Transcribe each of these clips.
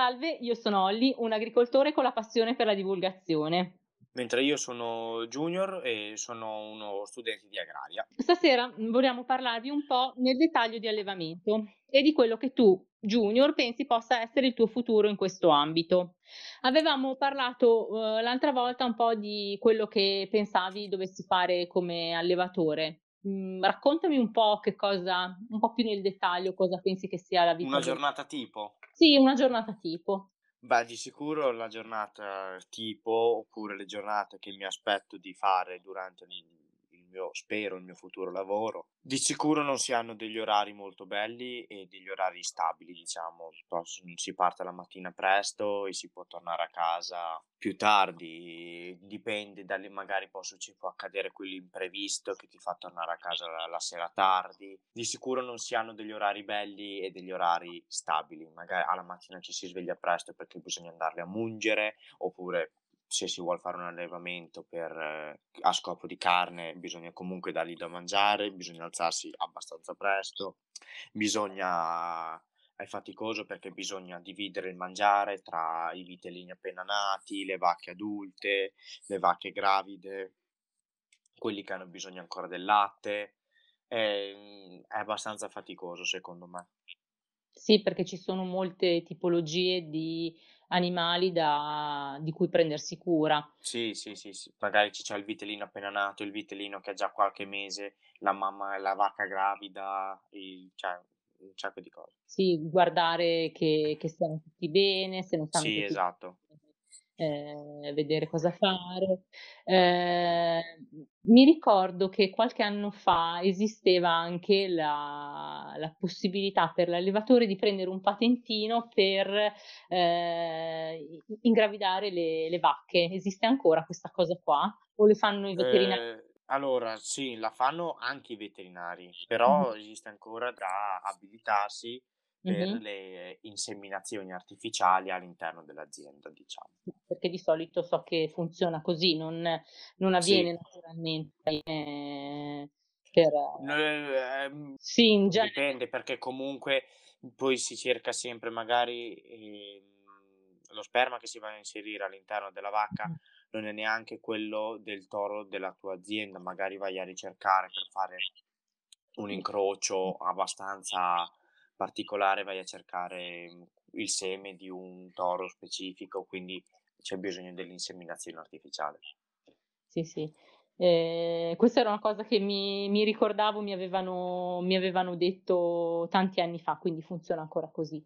Salve, io sono Olly, un agricoltore con la passione per la divulgazione. Mentre io sono Junior e sono uno studente di agraria. Stasera vogliamo parlarvi un po' nel dettaglio di allevamento e di quello che tu, Junior, pensi possa essere il tuo futuro in questo ambito. Avevamo parlato uh, l'altra volta un po' di quello che pensavi dovessi fare come allevatore. Mm, raccontami un po' che cosa, un po' più nel dettaglio, cosa pensi che sia la vita. Una giornata tipo? Sì, una giornata tipo. Beh, di sicuro la giornata tipo, oppure le giornate che mi aspetto di fare durante il mio, spero, il mio futuro lavoro. Di sicuro non si hanno degli orari molto belli e degli orari stabili, diciamo. Si parte la mattina presto e si può tornare a casa più tardi. Dipende dalle, magari posso, ci può accadere quell'imprevisto che ti fa tornare a casa la, la sera tardi. Di sicuro non si hanno degli orari belli e degli orari stabili. Magari alla mattina ci si sveglia presto perché bisogna andarli a mungere, oppure se si vuole fare un allevamento per, eh, a scopo di carne, bisogna comunque dargli da mangiare, bisogna alzarsi abbastanza presto, bisogna è faticoso perché bisogna dividere il mangiare tra i vitellini appena nati, le vacche adulte, le vacche gravide, quelli che hanno bisogno ancora del latte. È, è abbastanza faticoso secondo me. Sì, perché ci sono molte tipologie di animali da di cui prendersi cura. Sì, sì, sì, sì. Magari ci c'è il vitellino appena nato, il vitellino che ha già qualche mese, la mamma la vacca gravida, il cioè un sacco di cose. Sì, guardare che che stiano tutti bene, se non stanno Sì, tutti esatto ehm, vedere cosa fare. Ehm, mi ricordo che qualche anno fa esisteva anche la la possibilità per l'allevatore di prendere un patentino per, i ingravidare le le vacche. Esiste ancora questa cosa qua? O le fanno i veterinari? Ehm, allora sì, la fanno anche i veterinari, però esiste ancora da abilitarsi per Mh-mh. le inseminazioni artificiali all'interno dell'azienda, diciamo. Perché di solito so che funziona così, non non avviene Sì. naturalmente, ehm, per No, ehm, sì, in genere dipende perché comunque poi si cerca sempre magari, ehm, lo sperma che si va a inserire all'interno della vacca mh, non è neanche quello del toro della tua azienda, magari vai a ricercare per fare un incrocio abbastanza particolare, vai a cercare, mhmm, il seme di un toro specifico, quindi c'è bisogno dell'inseminazione artificiale. Sì, sì. Ehm, questa era una cosa che mi mi ricordavo mi avevano mi avevano detto tanti anni fa, quindi funziona ancora così.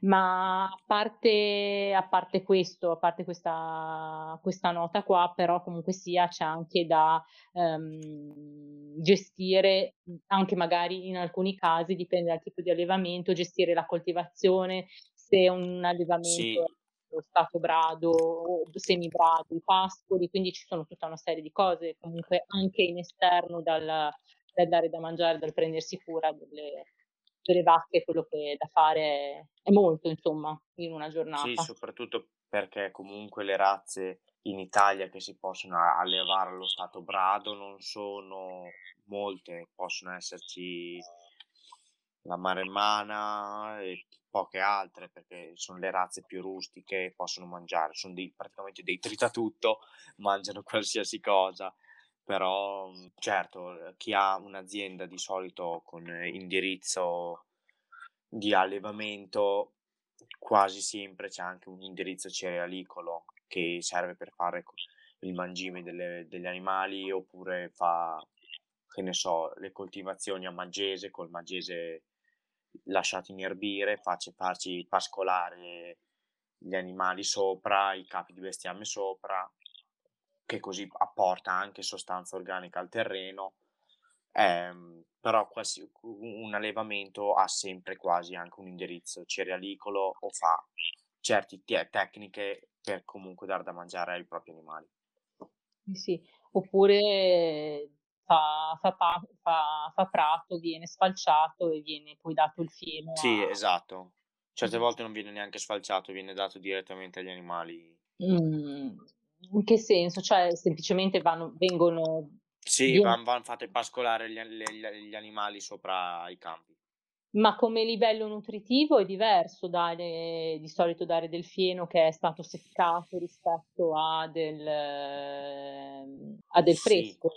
Ma a parte a parte questo, a parte questa questa nota qua, però comunque sia c'è anche da, ehm, gestire, anche magari in alcuni casi, dipende dal tipo di allevamento, gestire la coltivazione, se un allevamento Sì, lo stato brado semibrado, i pascoli, quindi ci sono tutta una serie di cose comunque anche in esterno dal dal dare da mangiare, dal prendersi cura delle delle vacche, quello che è da fare è molto insomma in una sì, giornata. soprattutto perché comunque le razze in Italia che si possono allevare allo stato brado non sono molte, possono esserci la maremmana e poche altre, perché son le razze più rustiche, possono mangiare, son dei praticamente dei tritatutto, mangiano qualsiasi cosa. Però, certo, chi ha un'azienda di solito con indirizzo di allevamento, quasi sempre c'è anche un indirizzo cerealicolo che serve per fare il mangime delle degli animali, oppure fa, che ne so, le coltivazioni a maggese, col maggese lasciato inerbire, face farci pascolare gli animali sopra, i capi di bestiame sopra, che così apporta anche sostanza organica al terreno. Ehm, però quasi un allevamento ha sempre quasi anche un indirizzo cerealicolo o fa certi tie tecniche per comunque dar da mangiare ai propri animali. Sì. Oppure fa fa fa fa prato, viene sfalciato e viene poi dato il fieno Sì, a esatto. Certe mh-mh. volte non viene neanche sfalciato, viene dato direttamente agli animali. Mhmm, in che senso? Cioè semplicemente vanno vengono Sì, viene van van fatte pascolare gli gli gli animali sopra i campi. Ma come livello nutritivo è diverso dare di solito dare del fieno che è stato seccato rispetto a del a del Sì. fresco.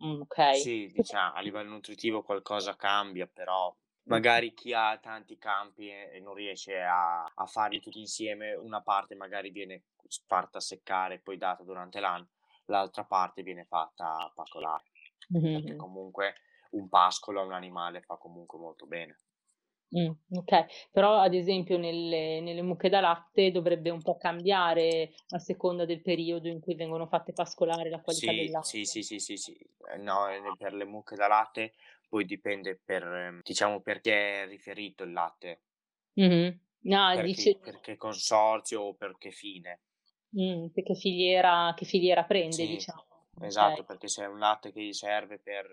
Mh, okay. Sì, dicia a livello nutritivo qualcosa cambia, però Mh-mh. magari chi ha tanti campi e e non riesce a a farli tutti insieme, una parte magari viene s fatta seccare e poi data durante l'anno, l'altra parte viene fatta pascolare, perché Mh-mh-mh. comunque un pascolo a un animale fa comunque molto bene. Mh, okay. Però ad esempio nelle nelle mucche da latte dovrebbe un po' cambiare a seconda del periodo in cui vengono fatte pascolare la qualità del Sì, sì, latte. sì, sì, sì, sì. Ehm, no, ehm, per le mucche da latte poi dipende per diciamo per chi è riferito il latte. Mh-mh. No, Per dice chi per che consorzio o per che fine. Mh, che che filiera che filiera prende Sì, diciamo, okay. esatto, perché se è un latte che gli serve per,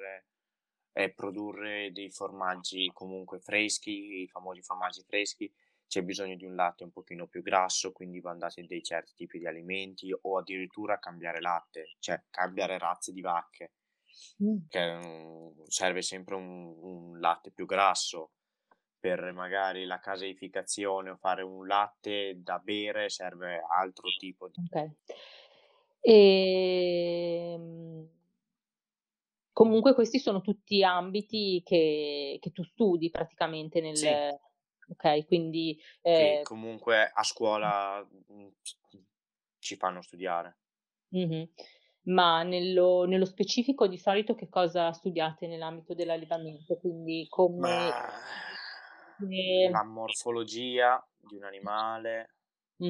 ehm, produrre dei formaggi comunque freschi, i famosi formaggi freschi, c'è bisogno di un latte un pochino più grasso, quindi van dati dei certi tipi di alimenti o addirittura cambiare latte, cioè cambiare razze di vacche, Mh. che, mhmm, serve sempre un un latte più grasso. Per magari la caseificazione o fare un latte da bere serve altro tipo di Okay. Ehm comunque questi sono tutti ambiti che che tu studi praticamente Sì. nel okay, quindi, Che ehm comunque a scuola, mhmm, c ci fanno studiare. Mh-mh. Ma nello nello specifico di solito che cosa studiate nell'ambito dell'allevamento? Quindi come Ma ehm la morfologia di un animale,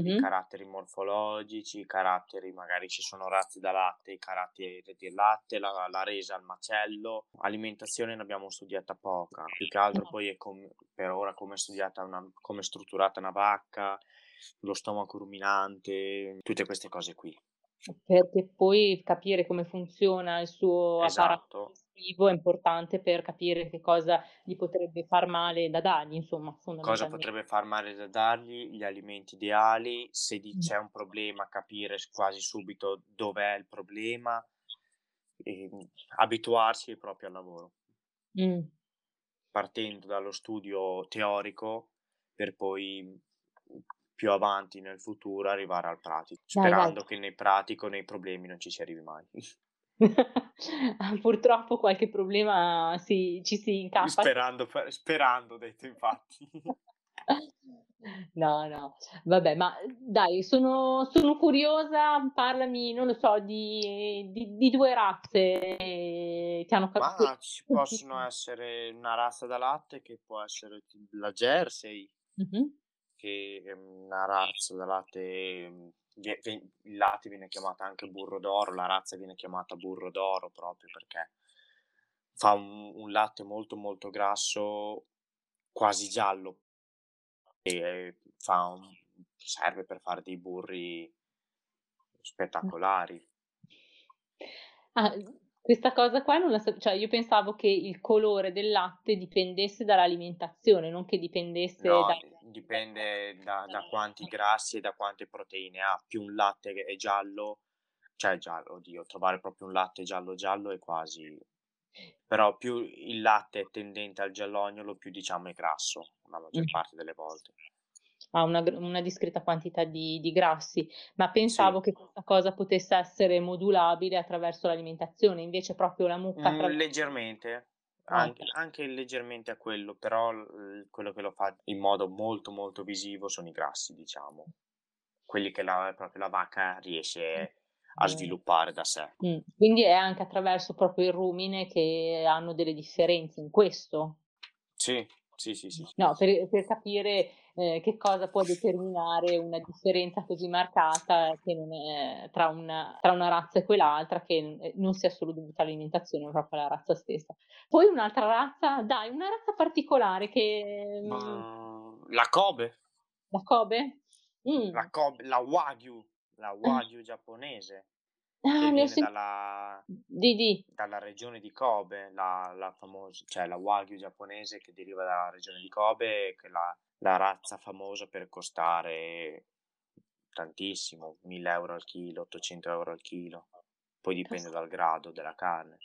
i Mh-mh. caratteri morfologici, i caratteri magari ci sono razze da latte, i caratteri del latte, la la resa al macello. Alimentazione ne abbiamo studiata poca, più che altro poi è com per ora come è studiata una come è strutturata una vacca, lo stomaco ruminante, tutte queste cose qui. Perché poi capire come funziona il suo apparato Esatto. digestivo è importante per capire che cosa gli potrebbe far male da dargli insomma, Cosa potrebbe far male da dargli, gli alimenti ideali, se di c'è un problema capire quasi subito dov'è il problema, ehm, abituarsi proprio al lavoro. Mh. Partendo dallo studio teorico per poi, più avanti nel futuro arrivare al pratico, Dai, vai. sperando che nei pratico, nei problemi non ci si arrivi mai. Purtroppo qualche problema si ci si incappa Sperando pe sperando detto infatti. No, no, vabbè, ma, dai sono sono curiosa, parlami, non lo so, di di di 2 razze che hanno cap Ma ci possono essere una razza da latte che può essere la Jersey Mh-mh. Che è una razza da latte, ve il latte viene chiamata anche burro d'oro, la razza viene chiamata burro d'oro proprio perché fa un un latte molto, molto grasso, quasi giallo. E fa un serve per fare dei burri spettacolari. Ah, questa cosa qua non la sa cioè io pensavo che il colore del latte dipendesse dall'alimentazione, non che dipendesse da No, dipende da da quanti grassi e da quante proteine ha. Più un latte è giallo cioè giallo, oddio, trovare proprio un latte giallo, giallo è quasi però più il latte è tendente al giallognolo, più diciamo è grasso, la maggior parte delle volte. Ha una una discreta quantità di di grassi, ma Sì. pensavo che questa cosa potesse essere modulabile attraverso l'alimentazione, invece proprio la mucca Mhmm, attraverso leggermente, anche anche leggermente a quello, però quello che lo fa in modo molto, molto visivo sono i grassi, diciamo. Quelli che la proprio la vacca riesce a sviluppare da sé. Mh, quindi è anche attraverso proprio il rumine che hanno delle differenze in questo? Sì, sì, sì, sì, sì. No, per per capire, ehm, che cosa può determinare una differenza così marcata che non è tra una tra una razza e quell'altra che, ehm, non sia solo dovuta all'alimentazione, ma proprio alla razza stessa. Poi un'altra razza dai, una razza particolare che, Ma la Kobe. La Kobe? La Mh. Kob la Wagyu, la. Wagyu giapponese, Ah, che viene sen dalla di di. dalla regione di Kobe, la la famos cioè la Wagyu giapponese che deriva dalla regione di Kobe, che è la la razza famosa per costare tantissimo, 1000 € al chilo, 800 € al chilo. Poi dipende Cas dal grado della carne.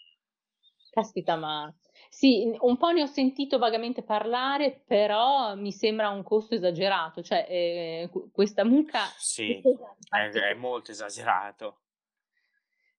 Caspita, ma sì, un po' ne ho sentito vagamente parlare, però mi sembra un costo esagerato, cioè, q questa mucca Sì, è è molto esagerato.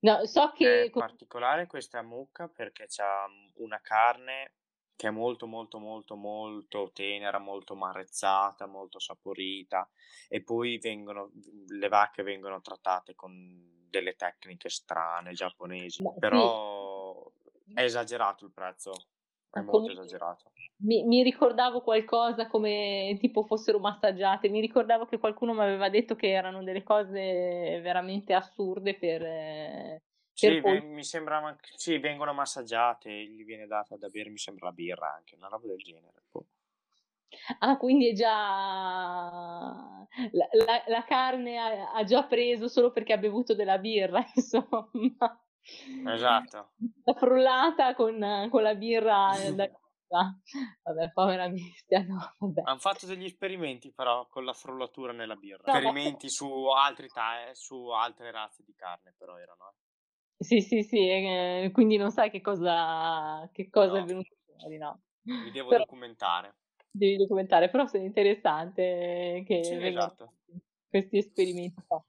No, so È che co particolare questa mucca perché c'ha, mhmm, una carne che è molto, molto, molto, molto tenera, molto marrezzata, molto saporita e poi vengono mhmm, le vacche vengono trattate con delle tecniche strane giapponesi, Ma sì. però è esagerato il prezzo, è molto esagerato. mi mi ricordavo qualcosa come tipo fossero massaggiate, mi ricordavo che qualcuno m'aveva detto che erano delle cose veramente assurde per per Sì, poi mi sembrava sì, vengono massaggiate, gli viene data da bere, mi sembra la birra anche, una roba del genere, boh. Ah, quindi è già la la la carne ha ha già preso solo perché ha bevuto della birra insomma. Esatto. L'ha frullata con con la birra da vabbè povera bestia, no vabbè. Han fatto degli esperimenti però con la frullatura nella birra. No, ma Esperimenti su altri ta ehm, su altre razze di carne però erano, eh. Sì, sì, sì, ehm, quindi non sai che cosa che cosa è No, venuto fuori, no. mi devo Però documentare. devi documentare, però sono interessante Sì, che vengano esatto. fatti questi esperimenti qua.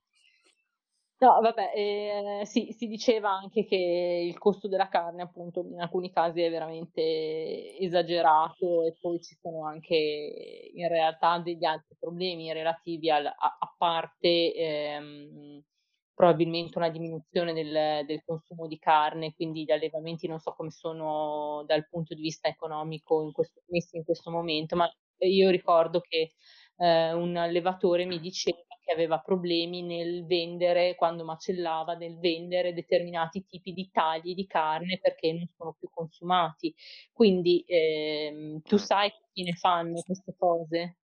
No, vabbè, ehm, sì, si diceva anche che il costo della carne, appunto, in alcuni casi è veramente esagerato e poi ci sono anche in realtà degli altri problemi relativi al a a parte, ehm, probabilmente una diminuzione del del consumo di carne, quindi gli allevamenti non so come sono dal punto di vista economico in questo messi in questo momento, ma io ricordo che, ehm, un allevatore mi diceva che aveva problemi nel vendere quando macellava, nel vendere determinati tipi di tagli di carne perché non sono più consumati. Quindi, ehm, tu Mh. sai che fine fanno queste cose?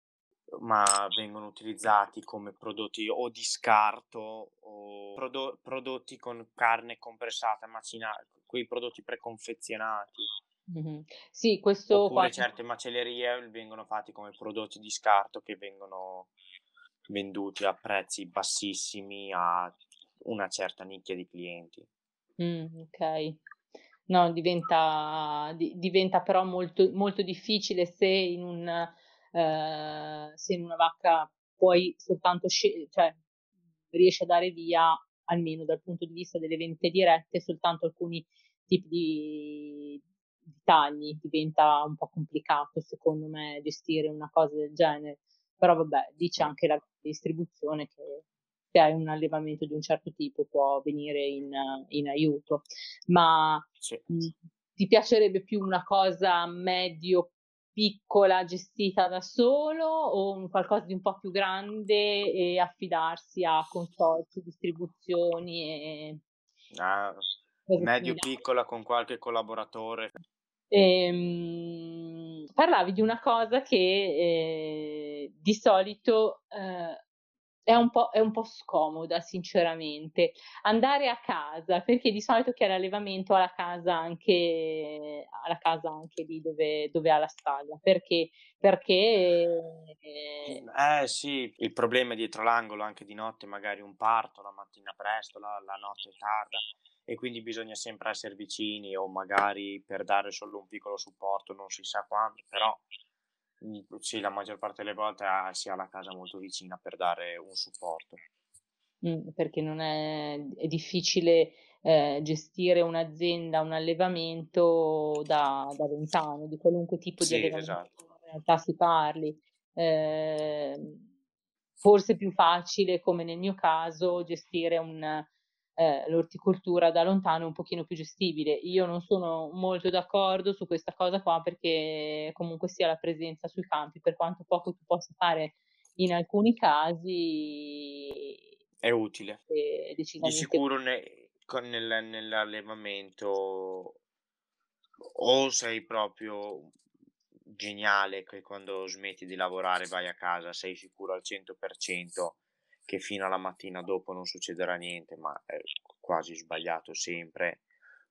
Ma vengono utilizzati come prodotti o di scarto o prodo prodotti con carne compressata, macina quei prodotti preconfezionati. Mh-mh. Sì, questo qua Oppure certe macellerie vengono fatti come prodotti di scarto che vengono venduti a prezzi bassissimi a una certa nicchia di clienti. Mh, okay. No, diventa di diventa però molto molto difficile se in un ehm, se in una vacca puoi soltanto sce cioè, riesci a dare via, almeno dal punto di vista delle vendite dirette, soltanto alcuni tipi di di tagli, diventa un po' complicato secondo me gestire una cosa del genere. Però vabbè, dice anche la distribuzione che se hai un allevamento di un certo tipo può venire in in aiuto. Ma, sì. mhmm, ti piacerebbe più una cosa medio piccola gestita da solo o un qualcosa di un po' più grande e affidarsi a consorzi, distribuzioni e Ah, cose similari? medio-piccola con qualche collaboratore. Ehm, parlavi di una cosa che, di solito, ehm, è un po' è un po' scomoda sinceramente. Andare a casa, perché di solito chi ha l'allevamento ha la casa anche la casa anche lì dove dove ha la stalla. Perché? Perché, ehm Mhmm, eh sì, il problema è dietro l'angolo, anche di notte magari un parto, la mattina presto, la la notte tarda e quindi bisogna sempre esser vicini o magari per dare solo un piccolo supporto, non si sa quando, però, sì, la maggior parte delle volte ha si ha la casa molto vicina per dare un supporto. Mh, perché non è è difficile, ehm, gestire un'azienda, un allevamento da da lontano, di qualunque tipo di Sì, allevamento esatto. in realtà si parli. Ehm, forse è più facile, come nel mio caso, gestire un ehm, l'orticoltura da lontano è un pochino più gestibile. Io non sono molto d'accordo su questa cosa qua, perché comunque sia la presenza sui campi, per quanto poco tu possa fare in alcuni casi È utile. è Di decisamente sicuro ne con nel nell'allevamento o sei proprio geniale che quando smetti di lavorare vai a casa, sei sicuro al 100% che fino alla mattina dopo non succederà niente, ma è quasi sbagliato sempre,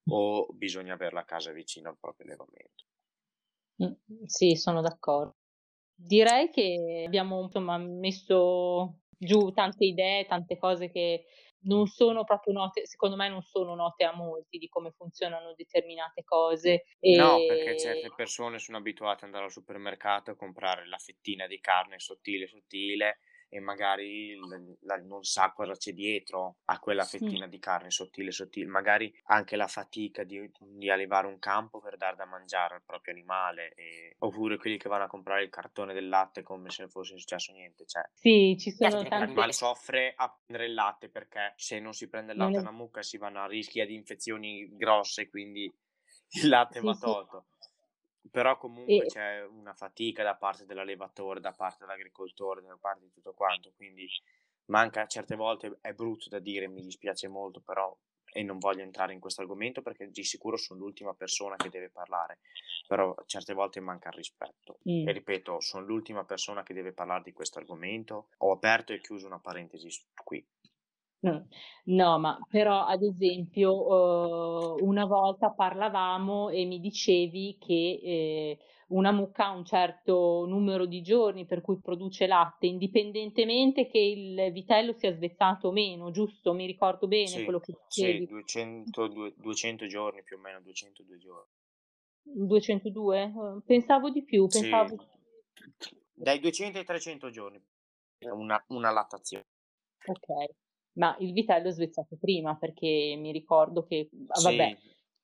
o bisogna aver la casa vicino al proprio allevamento. mh, sì, sono d'accordo. Direi che abbiamo insomma messo giù tante idee, tante cose che non sono proprio note secondo me non sono note a molti di come funzionano determinate cose, No, perché certe persone sono abituate ad andare al supermercato e comprare la fettina di carne sottile, sottile e magari l la non sa cosa c'è dietro a quella fettina di carne sottile, sottil magari anche la fatica di di allevare un campo per dar da mangiare al proprio animale, ehm, oppure quelli che vanno a comprare il cartone del latte come se non fosse successo niente, cioè Sì, ci sono certo che tante l'animale soffre a prendere il latte, perché se non si prende il latte è a una mucca si vanno a rischi di infezioni grosse, quindi il latte Sì, va sì. Però comunque E c'è una fatica da parte dell'allevatore, da parte dell'agricoltore, da parte di tutto quanto, quindi manca certe volte è brutto da dire, mi dispiace molto, però e non voglio entrare in questo argomento perché di sicuro son l'ultima persona che deve parlare, però certe volte manca il rispetto. E Mh. ripeto, son l'ultima persona che deve parlar di questo argomento. Ho aperto e chiuso una parentesi qui. Mh. No, ma però ad esempio, uhm, una volta parlavamo e mi dicevi che, ehm, una mucca ha un certo numero di giorni per cui produce latte, indipendentemente che il vitello sia svezzato o meno, giusto? Mi ricordo bene Sì, quello che sì, dicevi? 200 due 200 giorni più o meno, 202 giorni. Mhmm, 202? Uhm, pensavo di più, Sì. pensavo Dai 200 ai 300 giorni una una lattazio Okay, ma il vitello è svezzato prima, perché mi ricordo che ah, vabbè,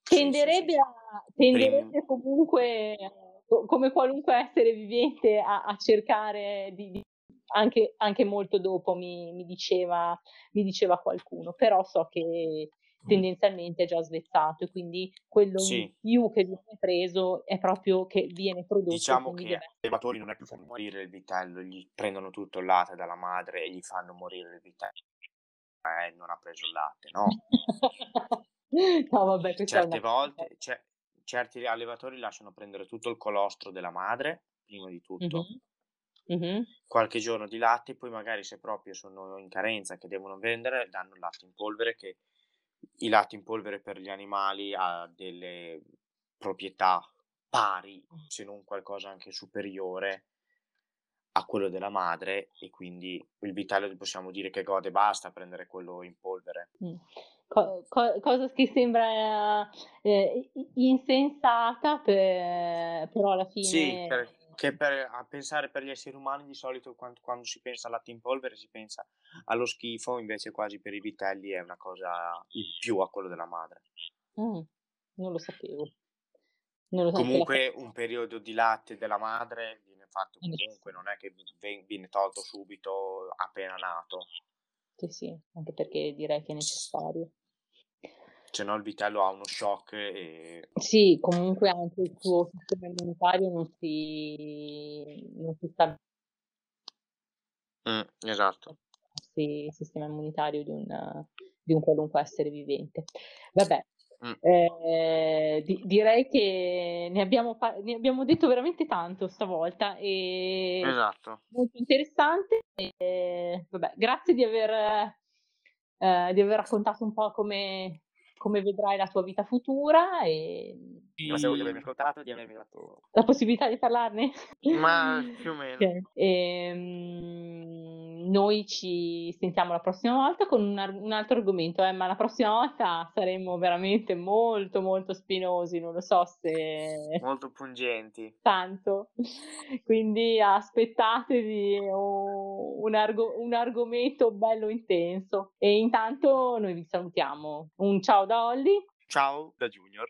Sì, sì, sì, tenderebbe a tenderebbe comunque co come qualunque essere vivente a a cercare di di anche anche molto dopo mi mi diceva mi diceva qualcuno, però so che tendenzialmente è già svezzato e quindi quello Sì. più che viene preso è proprio che viene prodotto Diciamo che essere allevatori non è che fanno morire il vitello, gli prendono tutto il latte dalla madre e gli fanno morire il vitello. Eh, non ha preso il latte, no. No vabbè, è una Certe volte ce certi allevatori lasciano prendere tutto il colostro della madre, prima di tutto Mh-mh. Mh-mh. qualche giorno di latte, poi magari se proprio sono in carenza che devono vendere, danno il latte in polvere che il latte in polvere per gli animali ha delle proprietà pari, se non qualcosa anche superiore a quello della madre e quindi il vitello possiamo dire che gode basta prendere quello in polvere. Mh. Co co cosa che sembra, i insensata pe però alla Sì, fine per che per a pensare per gli esseri umani di solito quan quando si pensa al latte in polvere si pensa allo schifo, invece quasi per i vitelli è una cosa in più a quello della madre. Mh, non lo sapevo. Non lo anche la Comunque un periodo di latte della madre È comunque, non è che viene tolto subito appena nato. Sì, sì, anche perché direi che è necessario. Se no il vitello ha uno shock e Sì, comunque anche il suo sistema immunitario non si non si sta Mh, esatto. il sistema immunitario di un di un qualunque essere vivente. Vabbè, Mh. ehm, di direi che ne abbiamo pa ne abbiamo detto veramente tanto stavolta, ehm, Esatto. molto interessante e vabbè, grazie di aver ehm, di aver raccontato un po' come come vedrai la tua vita futura, ehm, Grazie di avermi ascoltato, di avermi dato La possibilità di parlarne? Ma più o meno. Okay. Ehm, noi ci sentiamo la prossima volta con un un altro argomento, eh, ma la prossima volta saremo veramente molto, molto spinosi, non lo so se Molto pungenti. tanto. Quindi aspettatevi un argo un argomento bello intenso. E intanto noi vi salutiamo. Un ciao da Holly Ciao da Junior.